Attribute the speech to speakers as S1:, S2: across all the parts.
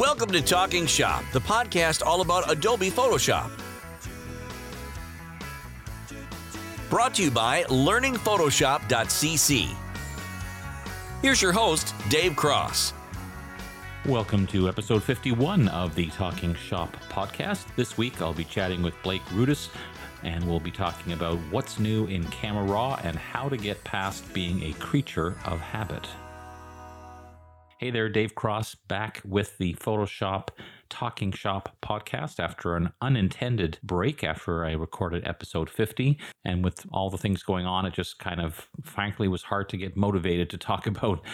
S1: Welcome to Talking Shop, the podcast all about Adobe Photoshop. Brought to you by learningphotoshop.cc. Here's your host, Dave Cross.
S2: Welcome to episode 51 of the Talking Shop podcast. This week I'll be chatting with Blake Rudis and we'll be talking about what's new in Camera Raw and how to get past being a creature of habit. Hey there, Dave Cross, back with the Photoshop Talking Shop podcast after an unintended break after I recorded episode 50. And with all the things going on, it just kind of, frankly, was hard to get motivated to talk about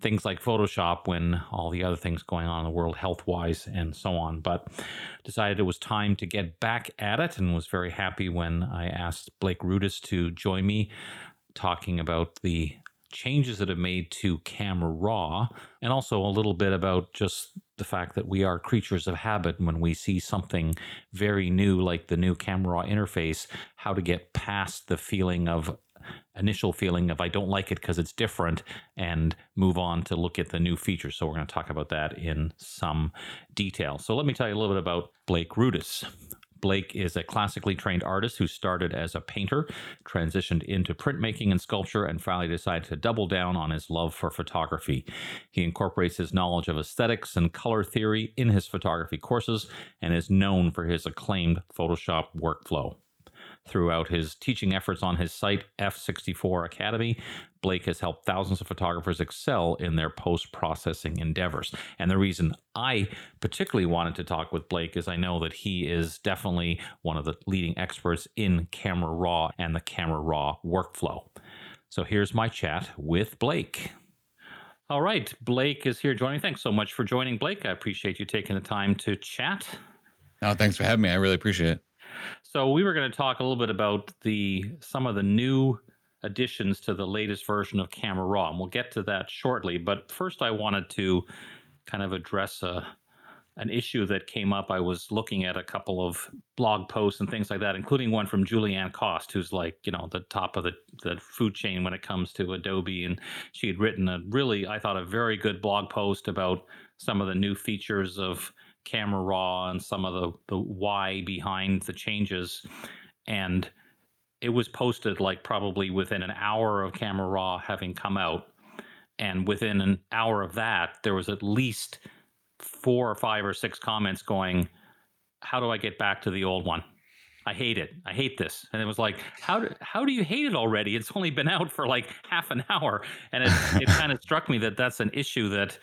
S2: things like Photoshop when all the other things going on in the world, health wise, and so on. But decided it was time to get back at it and was very happy when I asked Blake Rudis to join me talking about the changes that have made to Camera Raw, and also a little bit about just the fact that we are creatures of habit when we see something very new, like the new Camera Raw interface, how to get past the feeling of initial feeling of I don't like it because it's different and move on to look at the new features. So we're going to talk about that in some detail. So let me tell you a little bit about Blake Rudis. Blake is a classically trained artist who started as a painter, transitioned into printmaking and sculpture, and finally decided to double down on his love for photography. He incorporates his knowledge of aesthetics and color theory in his photography courses and is known for his acclaimed Photoshop workflow. Throughout his teaching efforts on his site, F64 Academy, Blake has helped thousands of photographers excel in their post processing endeavors. And the reason I particularly wanted to talk with Blake is I know that he is definitely one of the leading experts in Camera Raw and the Camera Raw workflow. So here's my chat with Blake. All right, Blake is here joining. Thanks so much for joining, Blake. I appreciate you taking the time to chat.
S3: Oh, thanks for having me. I really appreciate it.
S2: So we were going to talk a little bit about the some of the new additions to the latest version of Camera Raw, and we'll get to that shortly. But first, I wanted to kind of address a an issue that came up. I was looking at a couple of blog posts and things like that, including one from Julieanne Kost, who's like, you know, the top of the, the food chain when it comes to Adobe. And she had written a really, I thought, a very good blog post about some of the new features of Camera Raw and some of the, the why behind the changes. And it was posted like probably within an hour of Camera Raw having come out. And within an hour of that, there was at least four or five or six comments going, How do I get back to the old one? I hate it. I hate this. And it was like, how do, how do you hate it already? It's only been out for like half an hour. And it, it kind of struck me that that's an issue that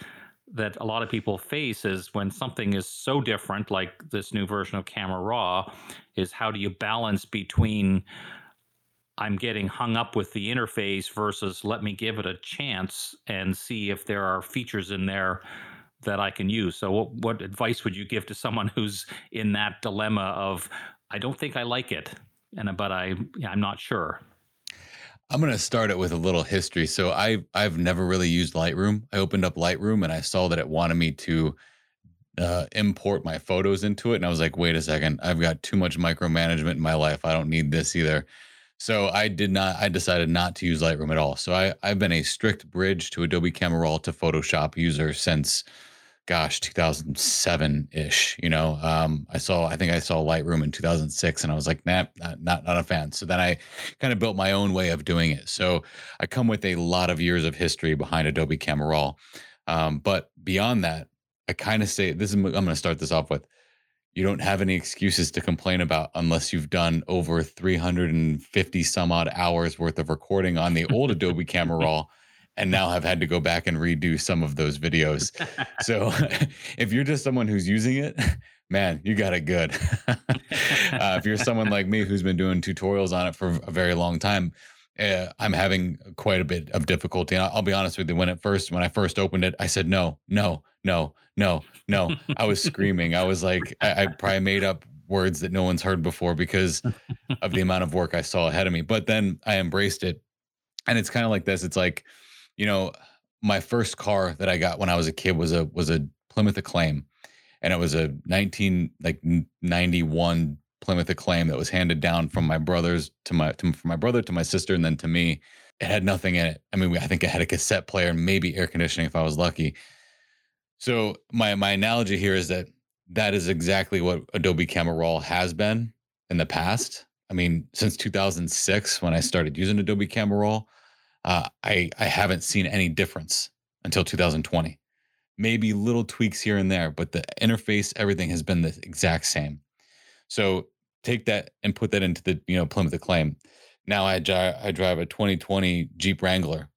S2: that a lot of people face is when something is so different, like this new version of Camera Raw, is how do you balance between I'm getting hung up with the interface versus let me give it a chance and see if there are features in there that I can use. So, what, what advice would you give to someone who's in that dilemma of I don't think I like it, and but I I'm not sure.
S3: I'm going to start it with a little history. So I I've never really used Lightroom. I opened up Lightroom and I saw that it wanted me to uh, import my photos into it, and I was like, wait a second, I've got too much micromanagement in my life. I don't need this either. So I did not. I decided not to use Lightroom at all. So I I've been a strict bridge to Adobe Camera Raw to Photoshop user since gosh 2007 ish you know? Um, i saw i think i saw lightroom in 2006 and i was like nah not, not, not a fan. So then i kind of built my own way of doing it. So i come with a lot of years of history behind adobe camera raw um, but beyond that i kind of say this is i'm going to start this off with. You don't have any excuses to complain about unless you've done over 350 some odd hours worth of recording on the old adobe camera raw and now have had to go back and redo some of those videos. so if you're just someone who's using it, man, you got it good. uh, if you're someone like me who's been doing tutorials on it for a very long time, uh, I'm having quite a bit of difficulty. And I'll, I'll be honest with you. When it first, when I first opened it, I said no, no, no, no, no. I was screaming. I was like, I, I probably made up words that no one's heard before because of the amount of work I saw ahead of me. But then I embraced it, and it's kind of like this. It's like you know, my first car that I got when I was a kid was a was a Plymouth Acclaim, and it was a 19 like 91 Plymouth Acclaim that was handed down from my brothers to my to, from my brother to my sister and then to me. It had nothing in it. I mean, I think it had a cassette player and maybe air conditioning if I was lucky. So my my analogy here is that that is exactly what Adobe Camera Raw has been in the past. I mean, since 2006 when I started using Adobe Camera Raw, uh, I I haven't seen any difference until 2020. Maybe little tweaks here and there, but the interface, everything has been the exact same. So take that and put that into the you know Plymouth Acclaim. Now I I drive a 2020 Jeep Wrangler,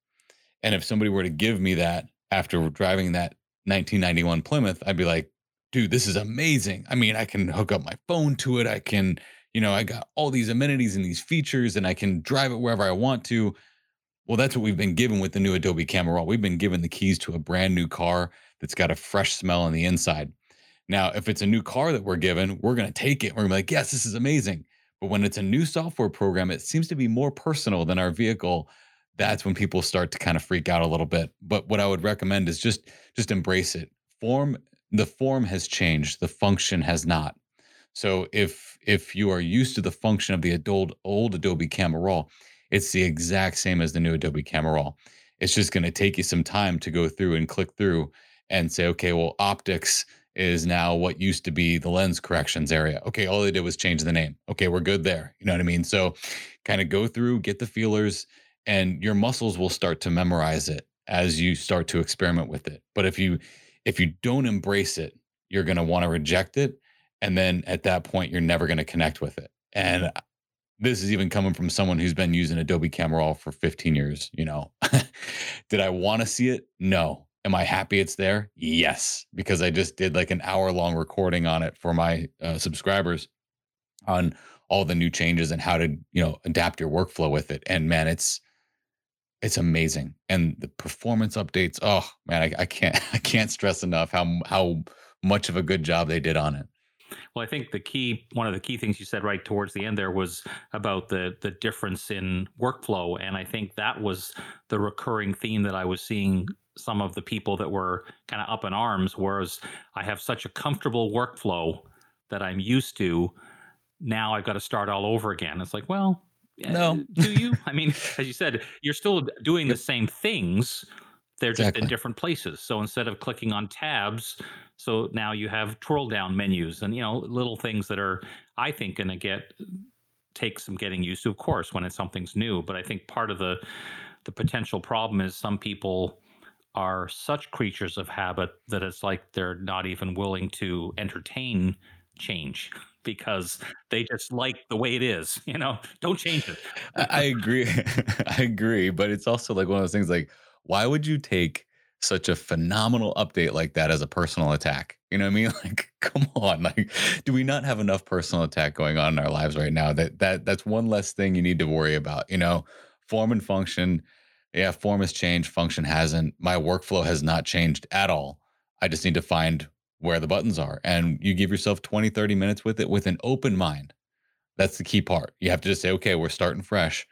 S3: and if somebody were to give me that after driving that 1991 Plymouth, I'd be like, dude, this is amazing. I mean, I can hook up my phone to it. I can, you know, I got all these amenities and these features, and I can drive it wherever I want to. Well, that's what we've been given with the new Adobe Camera Raw. We've been given the keys to a brand new car that's got a fresh smell on the inside. Now, if it's a new car that we're given, we're going to take it. We're going to be like, yes, this is amazing. But when it's a new software program, it seems to be more personal than our vehicle. That's when people start to kind of freak out a little bit. But what I would recommend is just just embrace it. Form the form has changed, the function has not. So if if you are used to the function of the old old Adobe Camera Raw, it's the exact same as the new Adobe Camera Raw. It's just going to take you some time to go through and click through and say, okay, well, optics is now what used to be the lens corrections area. Okay, all they did was change the name. Okay, we're good there. You know what I mean? So kind of go through, get the feelers, and your muscles will start to memorize it as you start to experiment with it. But if you if you don't embrace it, you're going to want to reject it and then at that point you're never going to connect with it. And this is even coming from someone who's been using Adobe Camera Raw for 15 years, you know. Did I want to see it? No. Am I happy it's there? Yes, because I just did like an hour long recording on it for my uh, subscribers on all the new changes and how to, you know, adapt your workflow with it. And man, it's it's amazing. And the performance updates, oh man, I, I can't I can't stress enough how how much of a good job they did on it.
S2: Well, I think the key, one of the key things you said right towards the end there was about the the difference in workflow, and I think that was the recurring theme that I was seeing some of the people that were kind of up in arms. Whereas I have such a comfortable workflow that I'm used to, now I've got to start all over again. It's like, well, no, eh, do you? I mean, as you said, you're still doing the same things. They're just in different places. So instead of clicking on tabs, so now you have twirl down menus and you know little things that are, I think, going to get take some getting used to. Of course, when it's something's new, but I think part of the the potential problem is some people are such creatures of habit that it's like they're not even willing to entertain change because they just like the way it is you know? Don't change it.
S3: I agree. I agree. But it's also like one of those things like why would you take such a phenomenal update like that as a personal attack? You know what i mean? Like come on like do we not have enough personal attack going on in our lives right now that that that's one less thing you need to worry about you know? Form and function yeah form has changed function hasn't my workflow has not changed at all. I just need to find where the buttons are and you give yourself 20 30 minutes with it with an open mind. That's the key part. You have to just say okay we're starting fresh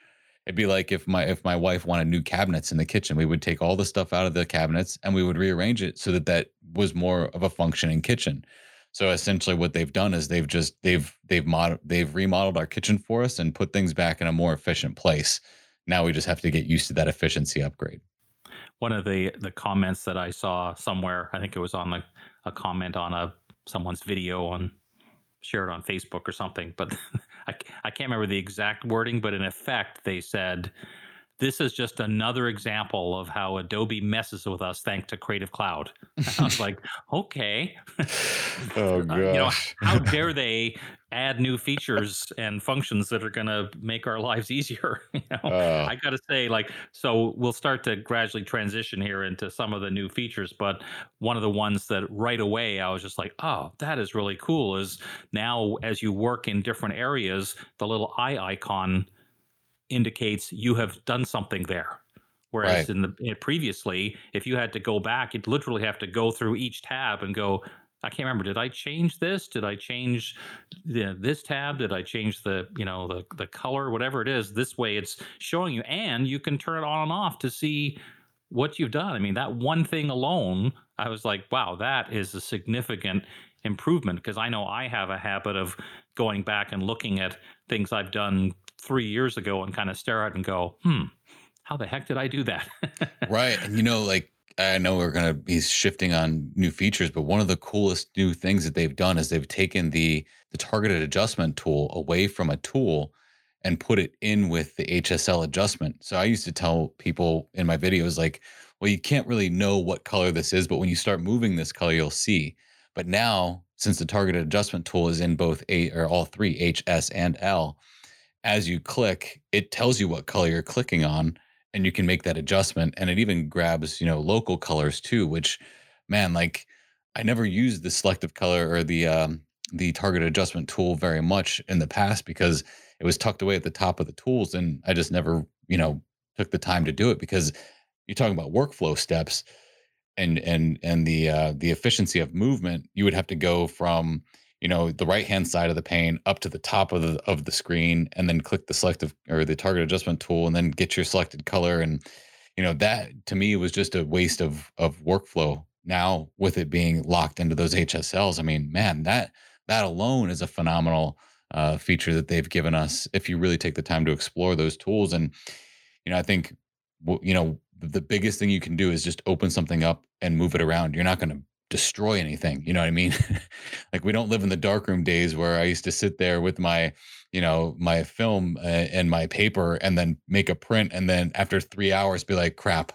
S3: it'd be like if my if my wife wanted new cabinets in the kitchen we would take all the stuff out of the cabinets and we would rearrange it so that that was more of a functioning kitchen. So essentially what they've done is they've just they've they've mod they've remodeled our kitchen for us and put things back in a more efficient place. Now we just have to get used to that efficiency upgrade.
S2: One of the the comments that I saw somewhere, I think it was on the a comment on a someone's video on shared on Facebook or something, but I, I can't remember the exact wording, but in effect they said this is just another example of how Adobe messes with us thanks to Creative Cloud. I was like, okay.
S3: oh gosh.
S2: you know, how dare they add new features and functions that are going to make our lives easier? you know, uh, I got to say, like, so we'll start to gradually transition here into some of the new features. But one of the ones that right away I was just like, oh, that is really cool. Is now as you work in different areas, the little eye icon indicates you have done something there. Whereas right. in the in previously, if you had to go back, you'd literally have to go through each tab and go, I can't remember. Did I change this? Did I change the, this tab? Did I change the you know the the color, whatever it is? This way, it's showing you, and you can turn it on and off to see what you've done. I mean, that one thing alone, I was like, wow, that is a significant improvement because I know I have a habit of going back and looking at things I've done three years ago and kind of stare at and go, hmm, how the heck did I do that?
S3: right. And you know, like I know we're gonna be shifting on new features, but one of the coolest new things that they've done is they've taken the the targeted adjustment tool away from a tool and put it in with the HSL adjustment. So I used to tell people in my videos like, well, you can't really know what color this is, but when you start moving this color, you'll see. But now, since the targeted adjustment tool is in both A or all three H, S, and L, as you click, it tells you what color you're clicking on and you can make that adjustment and it even grabs you know local colors too which man like i never used the selective color or the um the target adjustment tool very much in the past because it was tucked away at the top of the tools and i just never you know took the time to do it because you're talking about workflow steps and and and the uh the efficiency of movement you would have to go from you know the right hand side of the pane up to the top of the of the screen and then click the selective or the target adjustment tool and then get your selected color. And you know that to me was just a waste of of workflow. Now with it being locked into those hsls i mean man that that alone is a phenomenal uh, feature that they've given us if you really take the time to explore those tools. And you know i think you know the biggest thing you can do is just open something up and move it around. You're not going to destroy anything. You know what I mean? like we don't live in the darkroom days where I used to sit there with my, you know, my film uh, and my paper and then make a print and then after 3 hours be like, "Crap,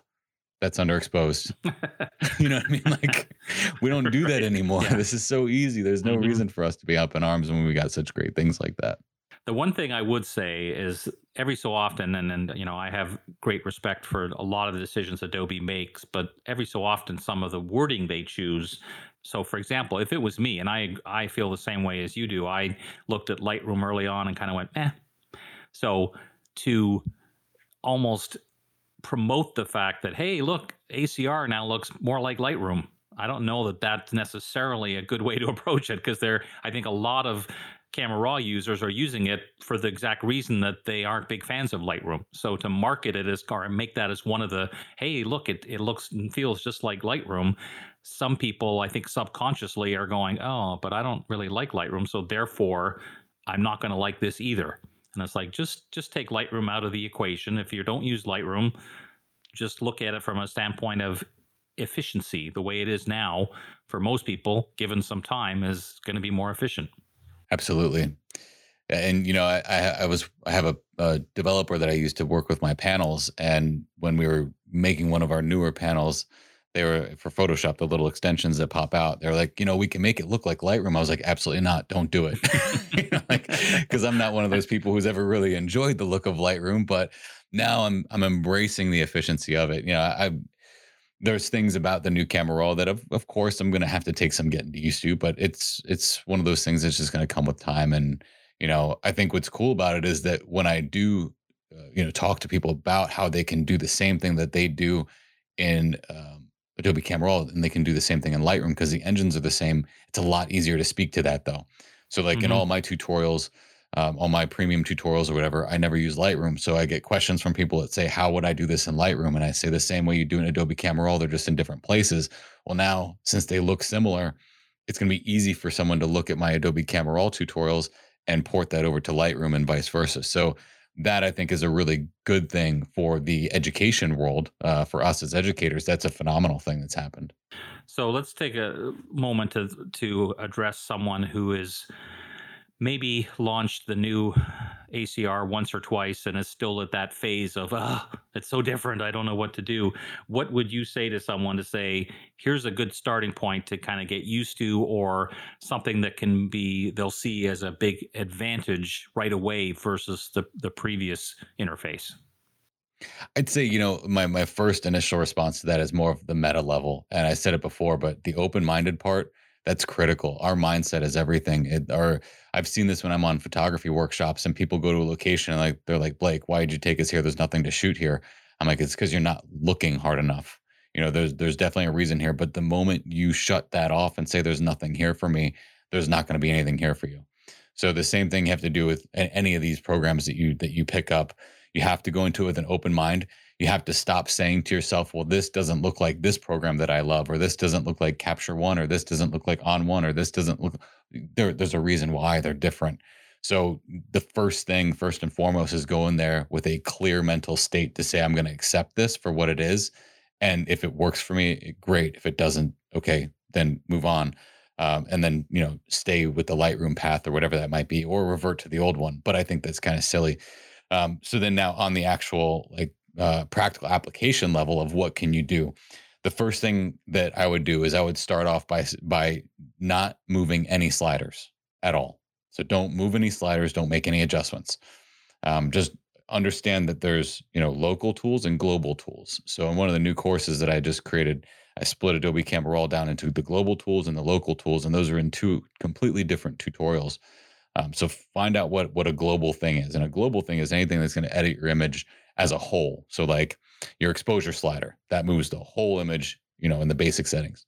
S3: that's underexposed." you know what I mean? Like we don't do that anymore. Yeah. This is so easy. There's no mm-hmm. reason for us to be up in arms when we got such great things like that.
S2: The one thing I would say is every so often, and, and you know, I have great respect for a lot of the decisions Adobe makes, but every so often, some of the wording they choose. So, for example, if it was me, and I I feel the same way as you do, I looked at Lightroom early on and kind of went, eh. So to almost promote the fact that hey, look, ACR now looks more like Lightroom. I don't know that that's necessarily a good way to approach it because there, I think a lot of Camera Raw users are using it for the exact reason that they aren't big fans of Lightroom. So to market it as or make that as one of the hey, look, it it looks and feels just like Lightroom. Some people, I think, subconsciously are going, oh, but I don't really like Lightroom, so therefore, I'm not going to like this either. And it's like just just take Lightroom out of the equation. If you don't use Lightroom, just look at it from a standpoint of efficiency. The way it is now, for most people, given some time, is going to be more efficient.
S3: Absolutely. And you know, I, I was I have a, a developer that I used to work with my panels, and when we were making one of our newer panels, they were for Photoshop, the little extensions that pop out. They're like, you know, we can make it look like Lightroom. I was like, absolutely not. Don't do it. you know, like, because I'm not one of those people who's ever really enjoyed the look of Lightroom. But now I'm I'm embracing the efficiency of it. You know, I there's things about the new camera raw that of, of course i'm going to have to take some getting used to but it's it's one of those things that's just going to come with time and you know i think what's cool about it is that when i do uh, you know talk to people about how they can do the same thing that they do in um, adobe camera raw and they can do the same thing in lightroom because the engines are the same it's a lot easier to speak to that though so like mm-hmm. in all my tutorials um, on my premium tutorials or whatever, I never use Lightroom. So I get questions from people that say, How would I do this in Lightroom? And I say the same way you do in Adobe Camera Raw, they're just in different places. Well, now since they look similar, it's going to be easy for someone to look at my Adobe Camera Raw tutorials and port that over to Lightroom and vice versa. So that I think is a really good thing for the education world. Uh, for us as educators, that's a phenomenal thing that's happened.
S2: So let's take a moment to to address someone who is maybe launched the new ACR once or twice and is still at that phase of, ah, oh, it's so different. I don't know what to do. What would you say to someone to say, here's a good starting point to kind of get used to, or something that can be, they'll see as a big advantage right away versus the, the previous interface?
S3: I'd say, you know, my my first initial response to that is more of the meta level. And I said it before, but the open-minded part, that's critical. Our mindset is everything. It, our I've seen this when I'm on photography workshops and people go to a location and like they're like, Blake, why did you take us here? There's nothing to shoot here. I'm like, it's because you're not looking hard enough. You know, there's there's definitely a reason here. But the moment you shut that off and say there's nothing here for me, there's not going to be anything here for you. So the same thing you have to do with any of these programs that you that you pick up. You have to go into it with an open mind you have to stop saying to yourself, well, this doesn't look like this program that I love, or this doesn't look like Capture One, or this doesn't look like On1, or this doesn't look. There, there's a reason why they're different. So the first thing, first and foremost, is go in there with a clear mental state to say, I'm going to accept this for what it is, And if it works for me, great. If it doesn't, okay, then move on. Um, and then you know stay with the Lightroom path or whatever that might be, or revert to the old one. But I think that's kind of silly. Um, so then now on the actual like uh, practical application level of what can you do, the first thing that I would do is I would start off by by not moving any sliders at all. So don't move any sliders, don't make any adjustments. Um, just understand that there's you know local tools and global tools. So in one of the new courses that I just created, I split Adobe Camera Raw down into the global tools and the local tools, and those are in two completely different tutorials. Um, so find out what what a global thing is, and a global thing is anything that's going to edit your image as a whole. So like your exposure slider that moves the whole image, you know, in the basic settings,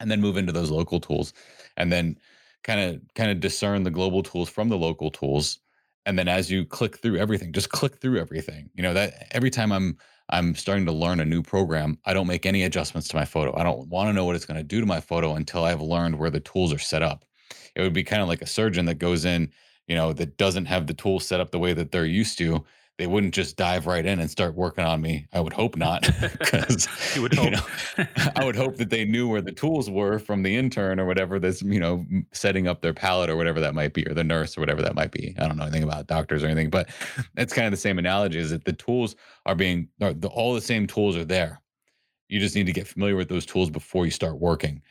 S3: and then move into those local tools, and then kind of kind of discern the global tools from the local tools. And then as you click through everything just click through everything. You know that every time i'm i'm starting to learn a new program i don't make any adjustments to my photo. I don't want to know what it's going to do to my photo until i've learned where the tools are set up it would be kind of like a surgeon that goes in you know that doesn't have the tools set up the way that they're used to they wouldn't just dive right in and start working on me. I would hope not, because you would hope. You know, I would hope that they knew where the tools were from the intern or whatever that's you know setting up their palette or whatever that might be, or the nurse or whatever that might be. I don't know anything about doctors or anything, but it's kind of the same analogy: is that the tools are being are the, all the same tools are there. You just need to get familiar with those tools before you start working,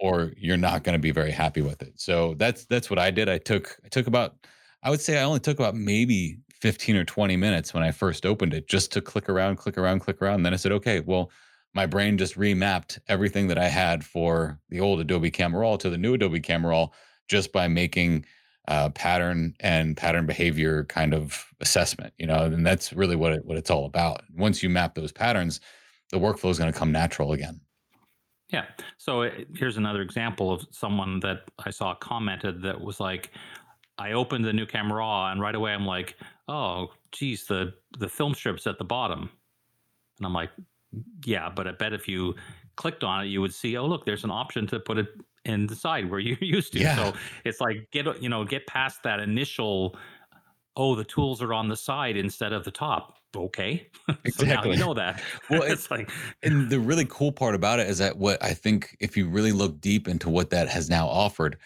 S3: or you're not going to be very happy with it. So that's that's what I did. I took I took about I would say I only took about maybe 15 or 20 minutes when I first opened it just to click around, click around, click around. And then I said, okay, well, my brain just remapped everything that I had for the old Adobe Camera Raw to the new Adobe Camera Raw just by making uh, pattern and pattern behavior kind of assessment, you know, and that's really what it, what it's all about. Once you map those patterns, the workflow is going to come natural again.
S2: Yeah. So uh, here's another example of someone that I saw commented that was like, I opened the new Camera Raw and right away I'm like, oh, geez, the the film strip's at the bottom, and I'm like, yeah, but I bet if you clicked on it, you would see, oh, look, there's an option to put it in the side where you're used to. Yeah. So it's like get you know get past that initial, oh, the tools are on the side instead of the top. Okay, exactly. you know that.
S3: well, it's like, and the really cool part about it is that what I think, if you really look deep into what that has now offered,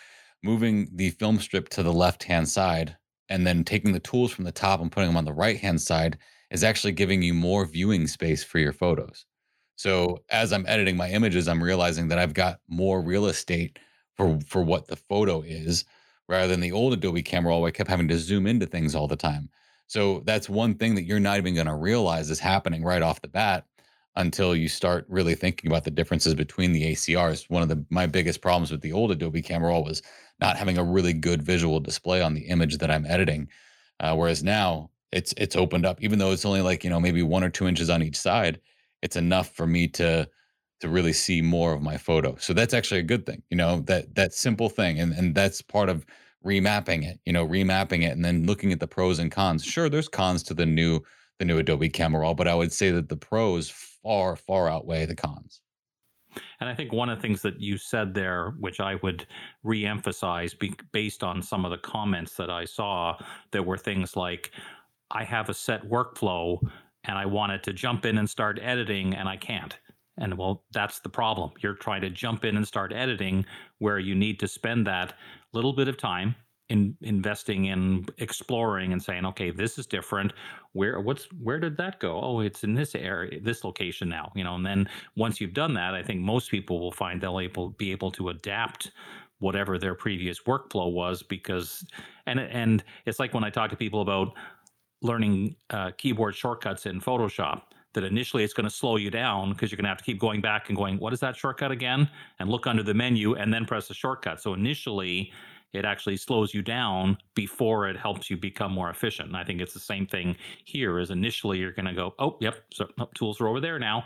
S3: moving the film strip to the left hand side and then taking the tools from the top and putting them on the right hand side is actually giving you more viewing space for your photos. So as I'm editing my images, I'm realizing that I've got more real estate for for what the photo is, rather than the old Adobe Camera where I kept having to zoom into things all the time. So that's one thing that you're not even going to realize is happening right off the bat until you start really thinking about the differences between the ACRs. One of the my biggest problems with the old Adobe Camera Raw was not having a really good visual display on the image that I'm editing. Uh, whereas now it's it's opened up, even though it's only like you know maybe one or two inches on each side, it's enough for me to to really see more of my photo. So that's actually a good thing, you know that that simple thing, and and that's part of remapping it, you know, remapping it, and then looking at the pros and cons. Sure, there's cons to the new the new Adobe Camera Raw, but I would say that the pros far far outweigh the cons.
S2: And I think one of the things that you said there, which I would reemphasize be, based on some of the comments that I saw, there were things like, I have a set workflow and I wanted to jump in and start editing and I can't. And well, that's the problem. You're trying to jump in and start editing where you need to spend that little bit of time in investing in exploring and saying, okay, this is different. Where what's where did that go? Oh, it's in this area, this location now. You know, and then once you've done that, I think most people will find they'll able be able to adapt whatever their previous workflow was because and and it's like when I talk to people about learning uh, keyboard shortcuts in Photoshop that initially it's going to slow you down because you're going to have to keep going back and going, what is that shortcut again? And look under the menu and then press the shortcut. So initially it actually slows you down before it helps you become more efficient. And I think it's the same thing here. Is initially you're going to go, oh, yep, so oh, tools are over there now.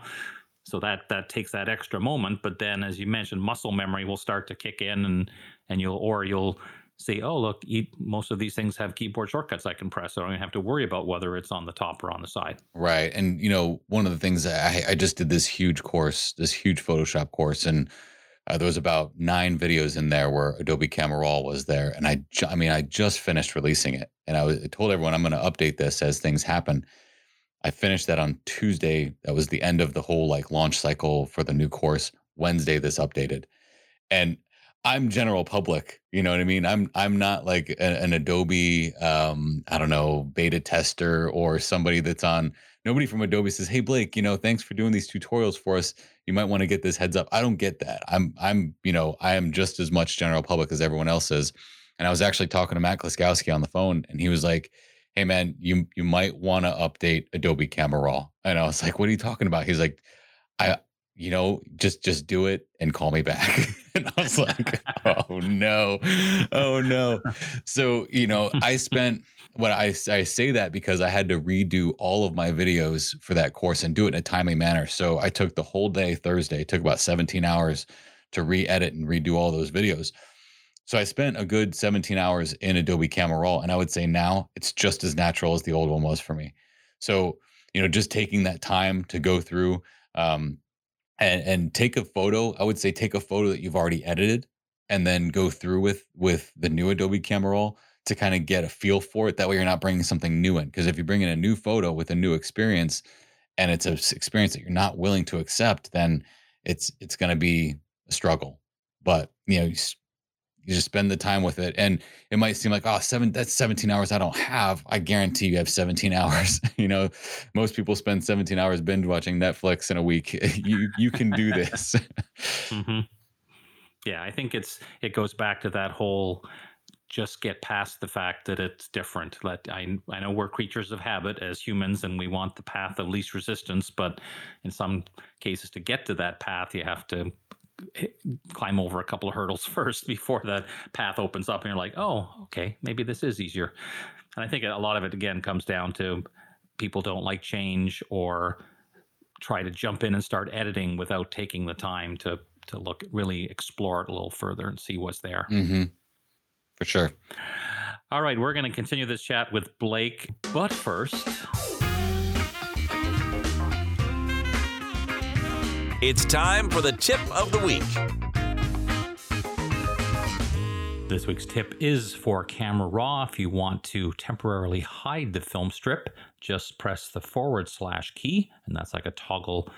S2: So that that takes that extra moment, but then, as you mentioned, muscle memory will start to kick in, and and you'll or you'll say, oh, look, most of these things have keyboard shortcuts I can press. So I don't even have to worry about whether it's on the top or on the side.
S3: Right. And, you know, one of the things I, I just did this huge course, this huge Photoshop course, and uh, there was about nine videos in there where Adobe Camera Raw was there, and I, ju- I mean, I just finished releasing it, and I, was, I told everyone I'm going to update this as things happen. I finished that on Tuesday. That was the end of the whole like launch cycle for the new course. Wednesday, this updated. And I'm general public, you know what I mean? I'm I'm not like a, an Adobe um I don't know, beta tester or somebody that's on nobody from Adobe says, "Hey Blake, you know, thanks for doing these tutorials for us. You might want to get this heads up." I don't get that. I'm I'm, you know, I am just as much general public as everyone else is. And I was actually talking to Matt Kloskowski on the phone and he was like, "Hey man, you you might want to update Adobe Camera Raw." And I was like, "What are you talking about?" He's like, "I you know, just just do it and call me back. and I was like, oh no, oh no. So you know, I spent what I I say that because I had to redo all of my videos for that course and do it in a timely manner. So I took the whole day Thursday, took about 17 hours to re-edit and redo all those videos. So I spent a good 17 hours in Adobe Camera Raw, and I would say now it's just as natural as the old one was for me. So you know, just taking that time to go through um, and and take a photo. I would say take a photo that you've already edited and then go through with with the new Adobe Camera Raw to kind of get a feel for it. That way you're not bringing something new in. Because if you bring in a new photo with a new experience and it's an experience that you're not willing to accept, then it's it's going to be a struggle. But you know, you just spend the time with it. And it might seem like oh seven that's 17 hours i don't have. I guarantee you have 17 hours. You know most people spend 17 hours binge watching netflix in a week. You you can do this.
S2: Mm-hmm. yeah i think it's it goes back to that whole just get past the fact that it's different. Let i i know we're creatures of habit as humans and we want the path of least resistance but in some cases to get to that path you have to climb over a couple of hurdles first before that path opens up and you're like oh okay maybe this is easier. And i think a lot of it again comes down to people don't like change or try to jump in and start editing without taking the time to to look really explore it a little further and see what's there.
S3: Mm-hmm. for sure.
S2: All right we're going to continue this chat with blake but first
S1: It's time for the tip of the week.
S2: This week's tip is for Camera Raw. If you want to temporarily hide the film strip, just press the forward slash key, and that's like a toggle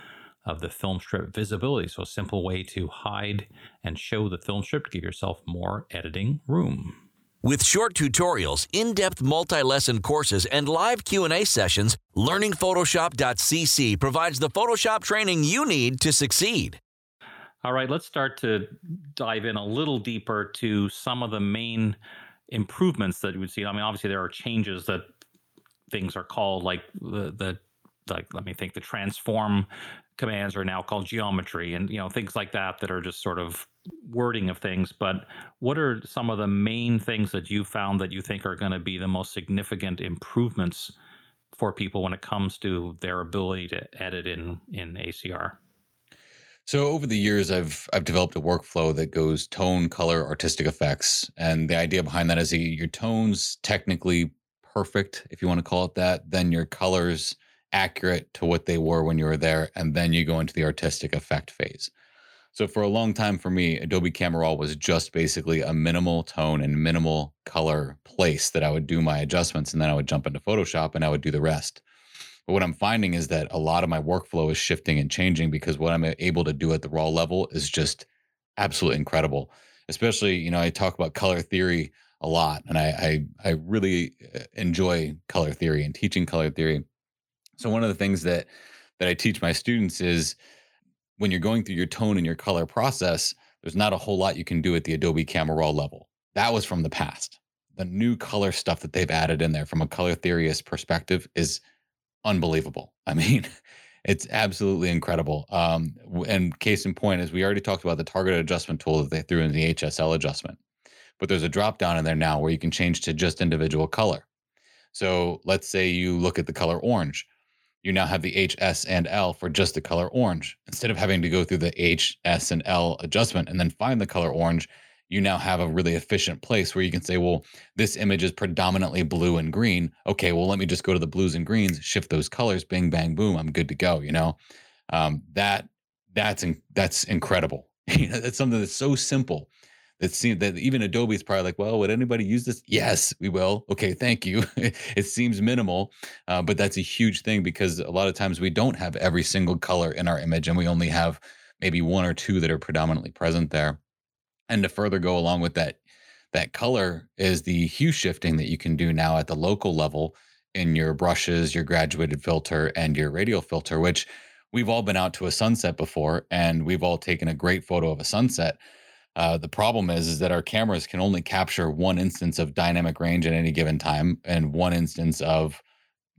S2: of the film strip visibility. So, a simple way to hide and show the film strip to give yourself more editing room.
S1: With short tutorials, in-depth multi-lesson courses, and live Q&A sessions, learningphotoshop.cc provides the Photoshop training you need to succeed.
S2: All right, let's start to dive in a little deeper to some of the main improvements that you would see. I mean, obviously there are changes that things are called like the the like let me think the transform commands are now called geometry and you know things like that that are just sort of wording of things but what are some of the main things that you found that you think are going to be the most significant improvements for people when it comes to their ability to edit in in ACR
S3: so over the years I've I've developed a workflow that goes tone color artistic effects and the idea behind that is your tones technically perfect if you want to call it that then your colors accurate to what they were when you were there and then you go into the artistic effect phase so for a long time for me, Adobe Camera Raw was just basically a minimal tone and minimal color place that I would do my adjustments and then I would jump into Photoshop and I would do the rest. But what I'm finding is that a lot of my workflow is shifting and changing because what I'm able to do at the raw level is just absolutely incredible. Especially, you know, I talk about color theory a lot and I I, I really uh, enjoy color theory and teaching color theory. So one of the things that that I teach my students is when you're going through your tone and your color process, there's not a whole lot you can do at the Adobe Camera Raw level. That was from the past. The new color stuff that they've added in there from a color theorist perspective is unbelievable. I mean, it's absolutely incredible. Um, and case in point, is we already talked about the targeted adjustment tool that they threw in the HSL adjustment, but there's a drop down in there now where you can change to just individual color. So let's say you look at the color orange you now have the H, S, and L for just the color orange. Instead of having to go through the H, S, and L adjustment and then find the color orange, you now have a really efficient place where you can say, well, this image is predominantly blue and green. Okay, well, let me just go to the blues and greens, shift those colors, bing, bang, boom, I'm good to go. You know, um, that that's in, that's incredible. that's something that's so simple it seems that even Adobe's probably like, well, would anybody use this? Yes, we will. Okay, thank you. it seems minimal, uh, but that's a huge thing because a lot of times we don't have every single color in our image and we only have maybe one or two that are predominantly present there. And to further go along with that, that color is the hue shifting that you can do now at the local level in your brushes, your graduated filter, and your radial filter, which we've all been out to a sunset before and we've all taken a great photo of a sunset. Uh, the problem is, is that our cameras can only capture one instance of dynamic range at any given time and one instance of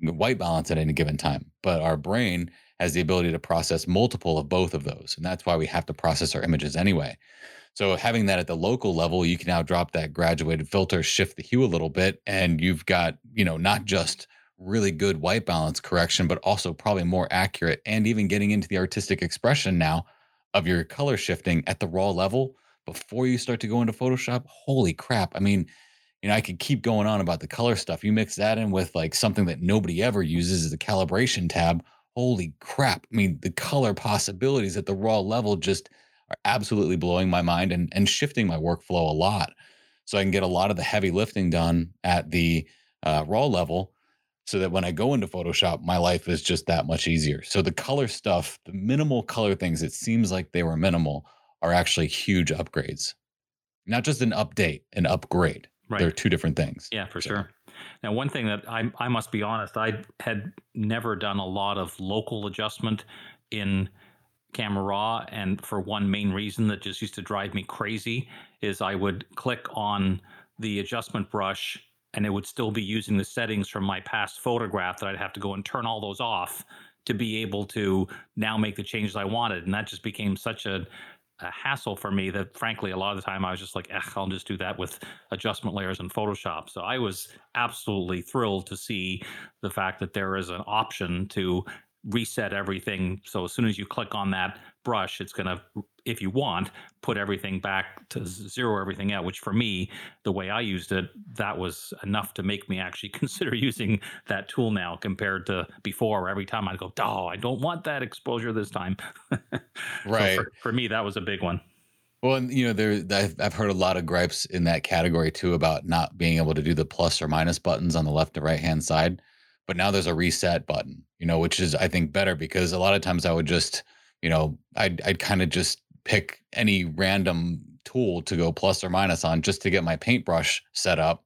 S3: white balance at any given time. But our brain has the ability to process multiple of both of those. And that's why we have to process our images anyway. So having that at the local level, you can now drop that graduated filter, shift the hue a little bit, and you've got, you know, not just really good white balance correction, but also probably more accurate and even getting into the artistic expression now of your color shifting at the raw level before you start to go into Photoshop. Holy crap. I mean, you know, I could keep going on about the color stuff. You mix that in with like something that nobody ever uses is the calibration tab. Holy crap. I mean, the color possibilities at the raw level just are absolutely blowing my mind and, and shifting my workflow a lot. So I can get a lot of the heavy lifting done at the uh, raw level so that when I go into Photoshop, my life is just that much easier. So the color stuff, the minimal color things, it seems like they were minimal, are actually huge upgrades. Not just an update, an upgrade. Right. They're two different things.
S2: Yeah, for so. sure. Now, one thing that I I must be honest, I had never done a lot of local adjustment in Camera Raw, and for one main reason that just used to drive me crazy is I would click on the adjustment brush and it would still be using the settings from my past photograph that I'd have to go and turn all those off to be able to now make the changes I wanted. And that just became such a, a hassle for me that frankly, a lot of the time I was just like, I'll just do that with adjustment layers in Photoshop. So I was absolutely thrilled to see the fact that there is an option to reset everything. So as soon as you click on that brush, it's going to, if you want, put everything back to zero everything out, which for me, the way I used it, that was enough to make me actually consider using that tool now compared to before, every time I'd go, oh, I don't want that exposure this time.
S3: right.
S2: So for, for me, that was a big one.
S3: Well, and you know, there I've, I've heard a lot of gripes in that category too about not being able to do the plus or minus buttons on the left or right hand side but now there's a reset button, you know, which is I think better because a lot of times I would just, you know, I'd I'd kind of just pick any random tool to go plus or minus on just to get my paintbrush set up,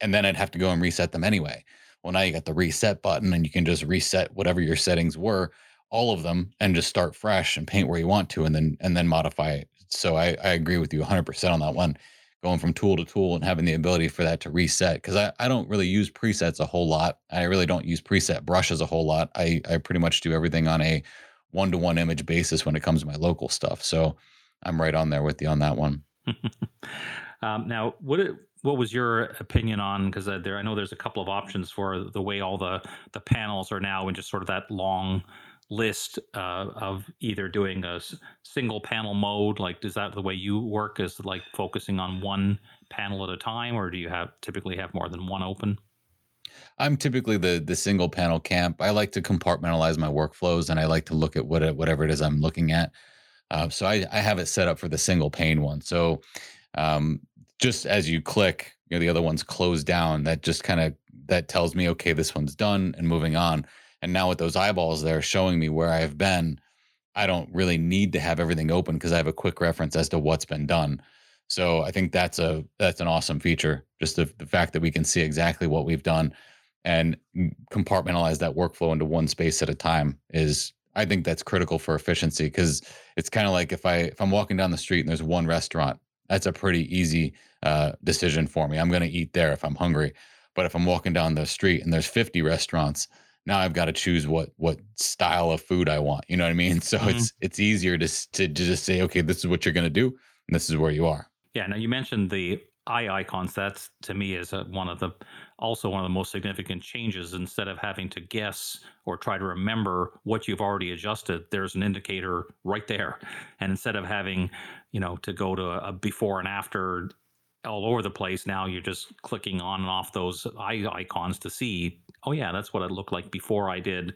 S3: and then I'd have to go and reset them anyway. Well, now you got the reset button, and you can just reset whatever your settings were, all of them, and just start fresh and paint where you want to, and then and then modify it. So I I agree with you 100% on that one going from tool to tool and having the ability for that to reset because I, I don't really use presets a whole lot i really don't use preset brushes a whole lot i, I pretty much do everything on a one-to-one image basis when it comes to my local stuff. So i'm right on there with you on that one.
S2: Um, now what it, what was your opinion on because uh, there i know there's a couple of options for the way all the the panels are now and just sort of that long list uh, of either doing a single panel mode like is that the way you work is like focusing on one panel at a time or do you have typically have more than one open
S3: i'm typically the the single panel camp i like to compartmentalize my workflows and i like to look at what whatever it is i'm looking at uh, so I, I have it set up for the single pane one so um, just as you click you know the other one's closed down that just kind of that tells me okay this one's done and moving on and now with those eyeballs there showing me where I've been, I don't really need to have everything open because I have a quick reference as to what's been done. So I think that's a that's an awesome feature. Just the, the fact that we can see exactly what we've done and compartmentalize that workflow into one space at a time is I think that's critical for efficiency because it's kind of like if I if I'm walking down the street and there's one restaurant, that's a pretty easy uh, decision for me. I'm going to eat there if I'm hungry. But if I'm walking down the street and there's 50 restaurants, now I've got to choose what what style of food I want. You know what I mean? So mm-hmm. it's it's easier to, to to just say, okay, this is what you're going to do, and this is where you are.
S2: Yeah. Now you mentioned the eye icons. That's to me is a, one of the also one of the most significant changes. Instead of having to guess or try to remember what you've already adjusted, there's an indicator right there. And instead of having you know to go to a before and after all over the place. Now you're just clicking on and off those eye icons to see, oh yeah, that's what it looked like before I did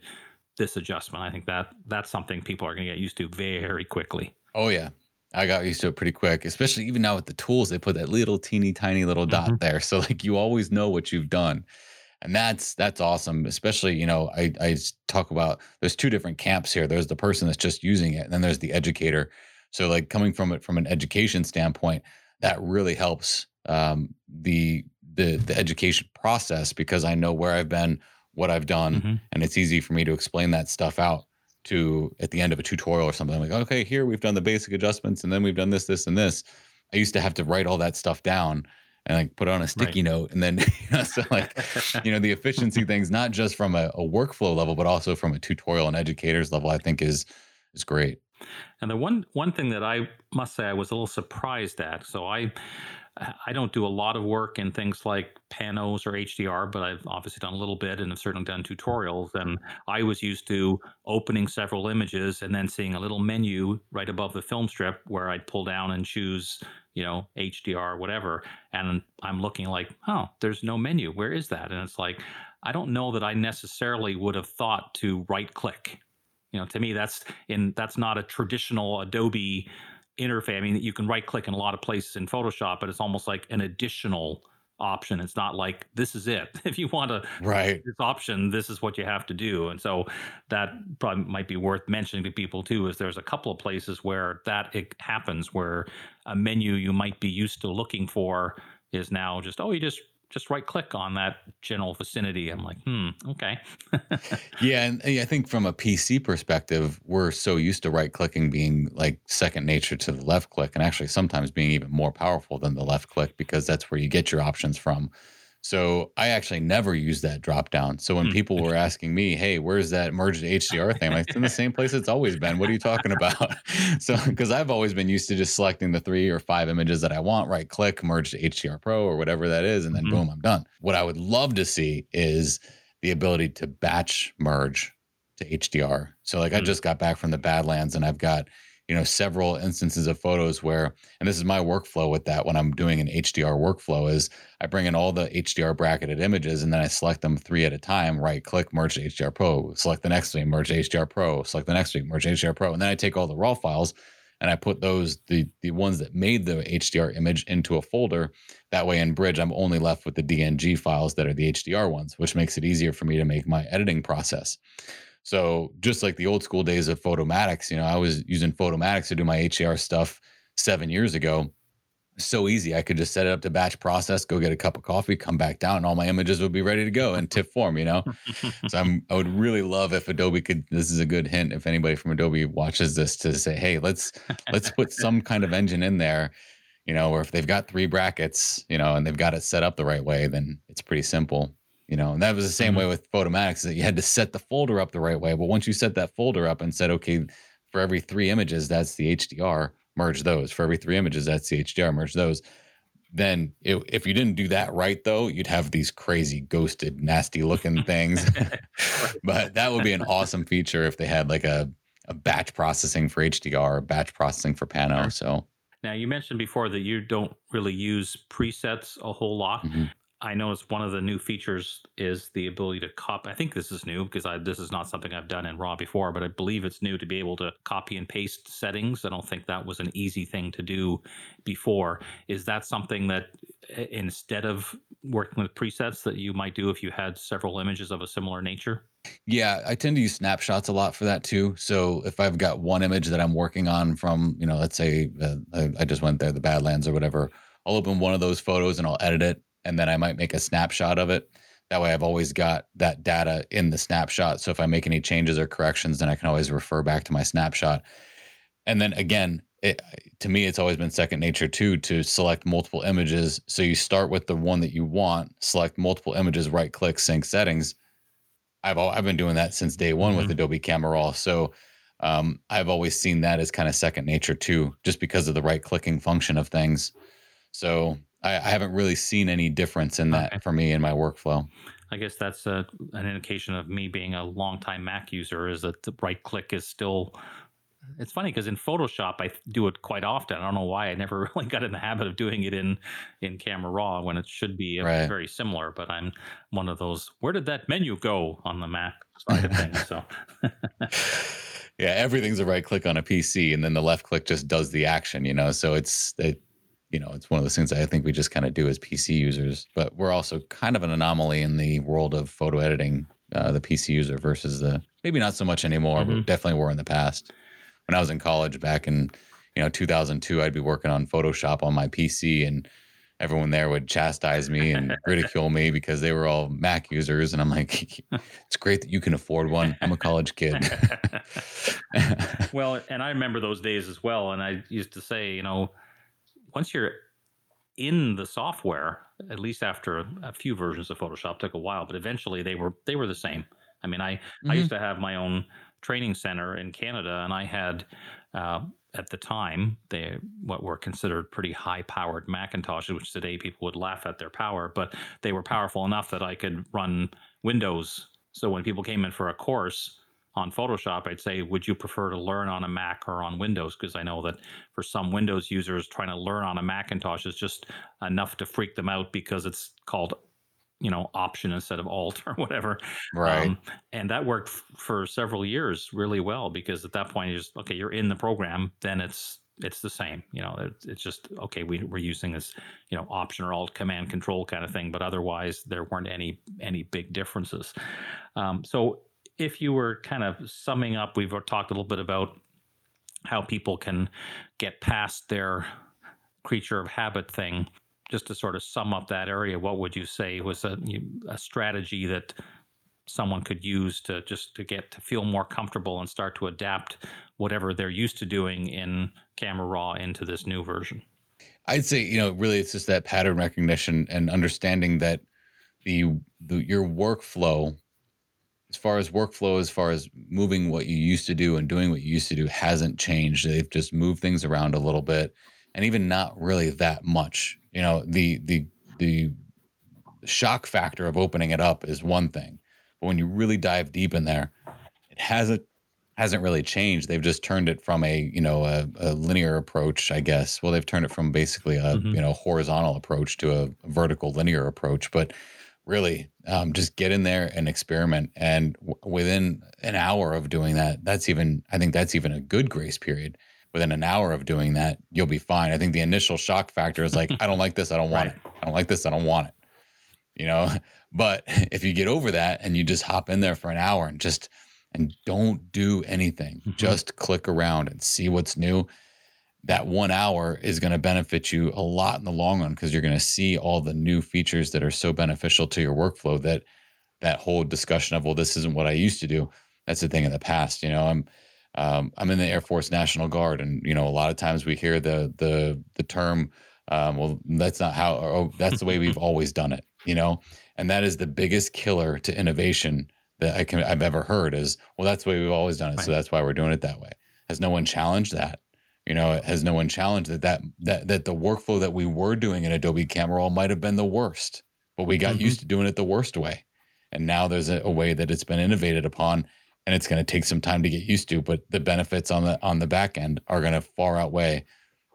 S2: this adjustment. I think that that's something people are going to get used to very quickly.
S3: Oh yeah. I got used to it pretty quick, especially even now with the tools. They put that little teeny tiny little dot
S2: Mhm.
S3: there, so like you always know what you've done, and that's that's awesome. Especially you know I I talk about there's two different camps here. There's the person that's just using it, and then there's the educator. So like coming from it from an education standpoint, that really helps um, the the the education process because I know where I've been, what I've done,
S2: Mhm.
S3: and it's easy for me to explain that stuff out to at the end of a tutorial or something. I'm like, okay, here we've done the basic adjustments and then we've done this, this, and this. I used to have to write all that stuff down and like put it on a sticky note. And then, you know, so like, you know, the efficiency things, not just from a, a workflow level, but also from a tutorial and educators level, I think is is great.
S2: And the one one thing that I must say I was a little surprised at. So I I don't do a lot of work in things like Panos or HDR, but I've obviously done a little bit and have certainly done tutorials. And I was used to opening several images and then seeing a little menu right above the film strip where I'd pull down and choose, you know, HDR, whatever. And I'm looking like, oh, there's no menu. Where is that? And it's like, I don't know that I necessarily would have thought to right click you know to me that's in that's not a traditional adobe interface i mean you can right click in a lot of places in photoshop but it's almost like an additional option. It's not like this is it. If you want to
S3: Right.
S2: this option this is what you have to do. And so that probably might be worth mentioning to people too is there's a couple of places where that it happens where a menu you might be used to looking for is now just oh you just just right click on that general vicinity i'm like hmm okay
S3: Yeah, and I think from a PC perspective, we're so used to right clicking being like second nature to the left click, and actually sometimes being even more powerful than the left click because that's where you get your options from. So I actually never used that drop down. So when
S2: Hmm,
S3: people were asking me, "Hey, where's that merged HDR thing?" I'm like, it's in the same place it's always been. What are you talking about? so because I've always been used to just selecting the three or five images that I want, right click, merge to HDR Pro or whatever that is, and then
S2: Mhm.
S3: boom, I'm done. What I would love to see is the ability to batch merge to HDR. So like I
S2: Mm.
S3: just got back from the Badlands and I've got, you know, several instances of photos where and this is my workflow with that when I'm doing an HDR workflow is I bring in all the HDR bracketed images and then I select them three at a time, right click, merge to HDR Pro, select the next thing, merge to HDR Pro, select the next thing, merge to HDR Pro. And then I take all the raw files and I put those the the ones that made the HDR image into a folder. That way in Bridge, I'm only left with the DNG files that are the HDR ones, which makes it easier for me to make my editing process. So just like the old school days of Photomatix, you know, I was using Photomatix to do my HDR stuff seven years ago. So easy. I could just set it up to batch process, go get a cup of coffee, come back down, and all my images would be ready to go in TIFF form, you know? so I'm I would really love if Adobe could this is a good hint if anybody from Adobe watches this to say, hey, let's let's put some kind of engine in there, you know, or if they've got three brackets, you know, and they've got it set up the right way, then it's pretty simple. You know, and that was the same
S2: Mhm.
S3: way with Photomatix that you had to set the folder up the right way. But once you set that folder up and said, okay, for every three images, that's the HDR, merge those. For every three images, that's the HDR, merge those. Then it, if you didn't do that right, though, you'd have these crazy ghosted, nasty looking things. but that would be an awesome feature if they had like a, a batch processing for HDR, batch processing for Pano. So
S2: Now, you mentioned before that you don't really use presets a whole lot.
S3: mhm.
S2: I noticed one of the new features is the ability to copy. I think this is new because I, this is not something I've done in RAW before, but I believe it's new to be able to copy and paste settings. I don't think that was an easy thing to do before. Is that something that instead of working with presets that you might do if you had several images of a similar nature?
S3: Yeah, I tend to use snapshots a lot for that too. So if I've got one image that I'm working on from, you know, let's say uh, I, I just went there, the Badlands or whatever, I'll open one of those photos and I'll edit it, and then I might make a snapshot of it. That way, I've always got that data in the snapshot. So if I make any changes or corrections, then I can always refer back to my snapshot. And then again, it, to me, it's always been second nature too to select multiple images. So you start with the one that you want, select multiple images, right click, sync settings. I've al- I've been doing that since day one with
S2: Mhm.
S3: Adobe Camera Raw. So um, I've always seen that as kind of second nature too, just because of the right clicking function of things. So I, I haven't really seen any difference in that
S2: Okay.
S3: for me in my workflow.
S2: I guess that's a, an indication of me being a longtime Mac user is that the right click is still it's funny because in Photoshop I do it quite often. I don't know why I never really got in the habit of doing it in in Camera Raw when it should be
S3: Right.
S2: very similar. But I'm one of those. Where did that menu go on the Mac side of things? So
S3: yeah, everything's a right click on a PC, and then the left click just does the action. You know, so it's it, you know, it's one of those things I think we just kind of do as PC users. But we're also kind of an anomaly in the world of photo editing. Uh, the PC user versus the maybe not so much anymore, but
S2: Mhm.
S3: definitely were in the past. When I was in college back in you know 2002, I'd be working on Photoshop on my PC, and everyone there would chastise me and ridicule me because they were all Mac users, and I'm like, it's great that you can afford one. I'm a college kid.
S2: well, and I remember those days as well. And I used to say, you know, once you're in the software, at least after a, few versions of Photoshop, took a while, but eventually they were they were the same. I mean, I I used to have my own training center in Canada, and I had uh, at the time they what were considered pretty high powered Macintoshes, which today people would laugh at their power, but they were powerful enough that I could run Windows. So when people came in for a course on Photoshop, I'd say, would you prefer to learn on a Mac or on Windows? Because I know that for some Windows users, trying to learn on a Macintosh is just enough to freak them out because it's called, you know, Option instead of Alt or whatever.
S3: right.
S2: Um, and that worked f- for several years really well because at that point, you just okay, you're in the program, then it's it's the same. You know, it's, it's just okay. We, we're using this, you know, Option or Alt Command Control kind of thing, but otherwise there weren't any any big differences. Um, so if you were kind of summing up, we've talked a little bit about how people can get past their creature of habit thing. Just to sort of sum up that area, what would you say was a, a strategy that someone could use to just to get to feel more comfortable and start to adapt whatever they're used to doing in Camera Raw into this new version?
S3: I'd say you know really it's just that pattern recognition and understanding that the, the your workflow, as far as workflow, as far as moving what you used to do and doing what you used to do, hasn't changed. They've just moved things around a little bit, and even not really that much. You know the the the shock factor of opening it up is one thing, but when you really dive deep in there, it hasn't hasn't really changed. They've just turned it from a you know a, a linear approach, I guess. Well, they've turned it from basically a
S2: Mhm.
S3: you know horizontal approach to a vertical linear approach. But really, um, just get in there and experiment. And w- within an hour of doing that, that's even I think that's even a good grace period. Within an hour of doing that, you'll be fine. I think the initial shock factor is like, I don't like this, I don't want
S2: Right.
S3: it. I don't like this, I don't want it. You know, but if you get over that and you just hop in there for an hour and just and don't do anything.
S2: Mhm.
S3: Just click around and see what's new. That one hour is going to benefit you a lot in the long run because you're going to see all the new features that are so beneficial to your workflow that that whole discussion of well this isn't what I used to do. That's the thing in the past you know? I'm um, I'm in the Air Force National Guard and you know a lot of times we hear the the the term um, well that's not how or oh, that's the way we've always done it you know? And that is the biggest killer to innovation that I can I've ever heard is well that's the way we've always done it so that's why we're doing it that way. Has no one challenged that you know it has no one challenged that that that that the workflow that we were doing in Adobe Camera might have been the worst but we got
S2: Mhm.
S3: used to doing it the worst way. And now there's a, a way that it's been innovated upon and it's going to take some time to get used to but the benefits on the on the back end are going to far outweigh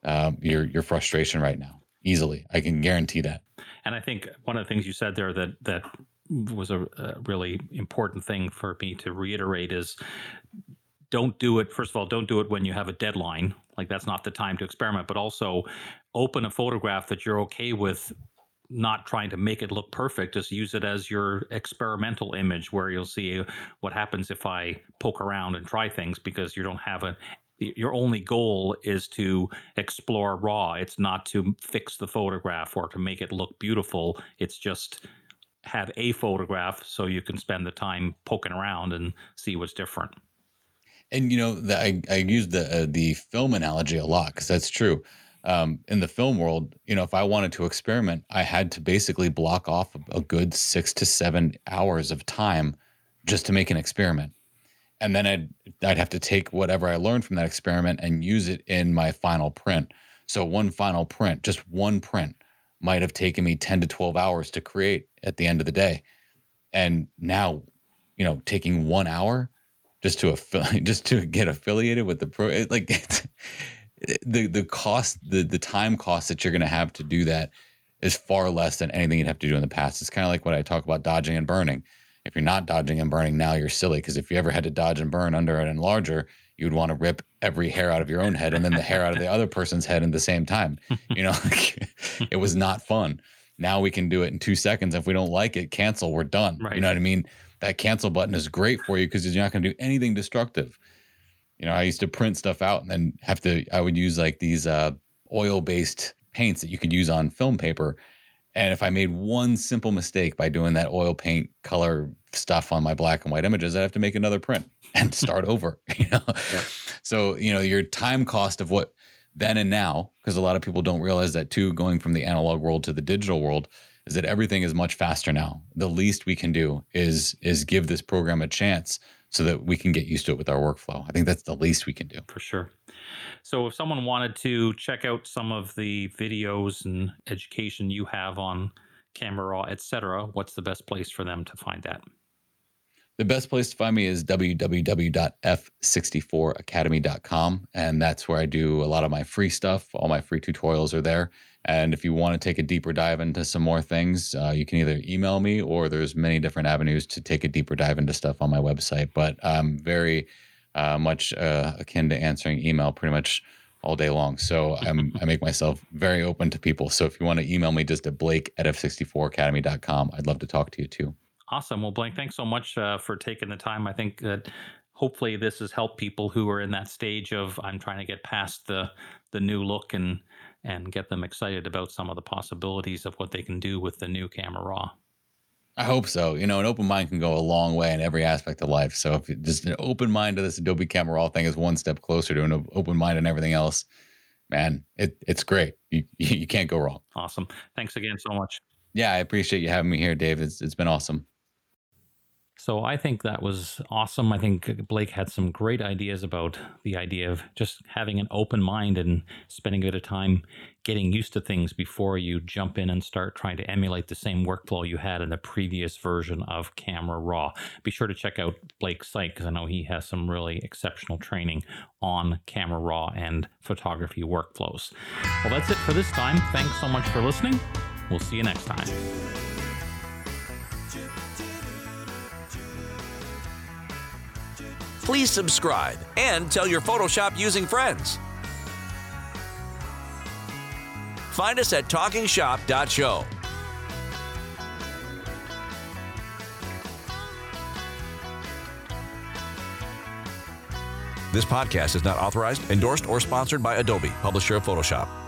S3: um, your your frustration right now easily. I can guarantee that.
S2: And I think one of the things you said there that that was a, a really important thing for me to reiterate is don't do it first of all don't do it when you have a deadline like that's not the time to experiment but also open a photograph that you're okay with not trying to make it look perfect. Just use it as your experimental image where you'll see what happens if i poke around and try things because you don't have a your only goal is to explore raw. It's not to fix the photograph or to make it look beautiful. It's just have a photograph so you can spend the time poking around and see what's different
S3: and you know the, I, I use the uh, the film analogy a lot because that's true um, in the film world you know if i wanted to experiment i had to basically block off a, good six to seven hours of time just to make an experiment and then I'd I'd have to take whatever I learned from that experiment and use it in my final print. So one final print, just one print, might have taken me 10 to 12 hours to create at the end of the day. And now, you know, taking one hour just to just to get affiliated with the pro. Like the the cost, the the time cost that you're going to have to do that is far less than anything you'd have to do in the past. It's kind of like what I talk about dodging and burning. If you're not dodging and burning now, you're silly because if you ever had to dodge and burn under an enlarger, you would want to rip every hair out of your own head and then the hair out of the other person's head in the same time. You know, it was not fun. Now we can do it in two seconds. If we don't like it, cancel. We're done.
S2: Right.
S3: You know what I mean? That cancel button is great for you because you're not going to do anything destructive. You know, I used to print stuff out and then have to. I would use like these uh, oil-based paints that you could use on film paper. And if I made one simple mistake by doing that oil paint color stuff on my black and white images, I'd have to make another print and start over. You know,
S2: Yeah.
S3: so you know your time cost of what then and now, because a lot of people don't realize that too, going from the analog world to the digital world, is that everything is much faster now. The least we can do is is give this program a chance so that we can get used to it with our workflow. I think that's the least we can do.
S2: for sure. So, if someone wanted to check out some of the videos and education you have on Camera Raw, etc., what's the best place for them to find that?
S3: The best place to find me is www.f64academy.com. And that's where I do a lot of my free stuff. All my free tutorials are there. And if you want to take a deeper dive into some more things, uh, you can either email me or there's many different avenues to take a deeper dive into stuff on my website. But I'm very uh, much uh, akin to answering email pretty much all day long. So I'm, I make myself very open to people. So if you want to email me just at blake at f64academy.com, I'd love to talk to you too.
S2: Awesome. Well, Blake, thanks so much uh, for taking the time. I think that hopefully this has helped people who are in that stage of I'm trying to get past the the new look and and get them excited about some of the possibilities of what they can do with the new Camera Raw.
S3: I hope so. You know, an open mind can go a long way in every aspect of life. So if just an open mind to this Adobe Camera Raw thing is one step closer to an open mind and everything else, man, it it's great. You you can't go wrong.
S2: Awesome. Thanks again so much.
S3: Yeah, I appreciate you having me here, Dave. It's it's been awesome.
S2: So I think that was awesome. I think Blake had some great ideas about the idea of just having an open mind and spending a bit of time getting used to things before you jump in and start trying to emulate the same workflow you had in the previous version of Camera Raw. Be sure to check out Blake's site because I know he has some really exceptional training on Camera Raw and photography workflows. Well, that's it for this time. Thanks so much for listening. We'll see you next time.
S1: Please subscribe and tell your Photoshop using friends. Find us at talkingshop.show. This podcast is not authorized, endorsed, or sponsored by Adobe, publisher of Photoshop.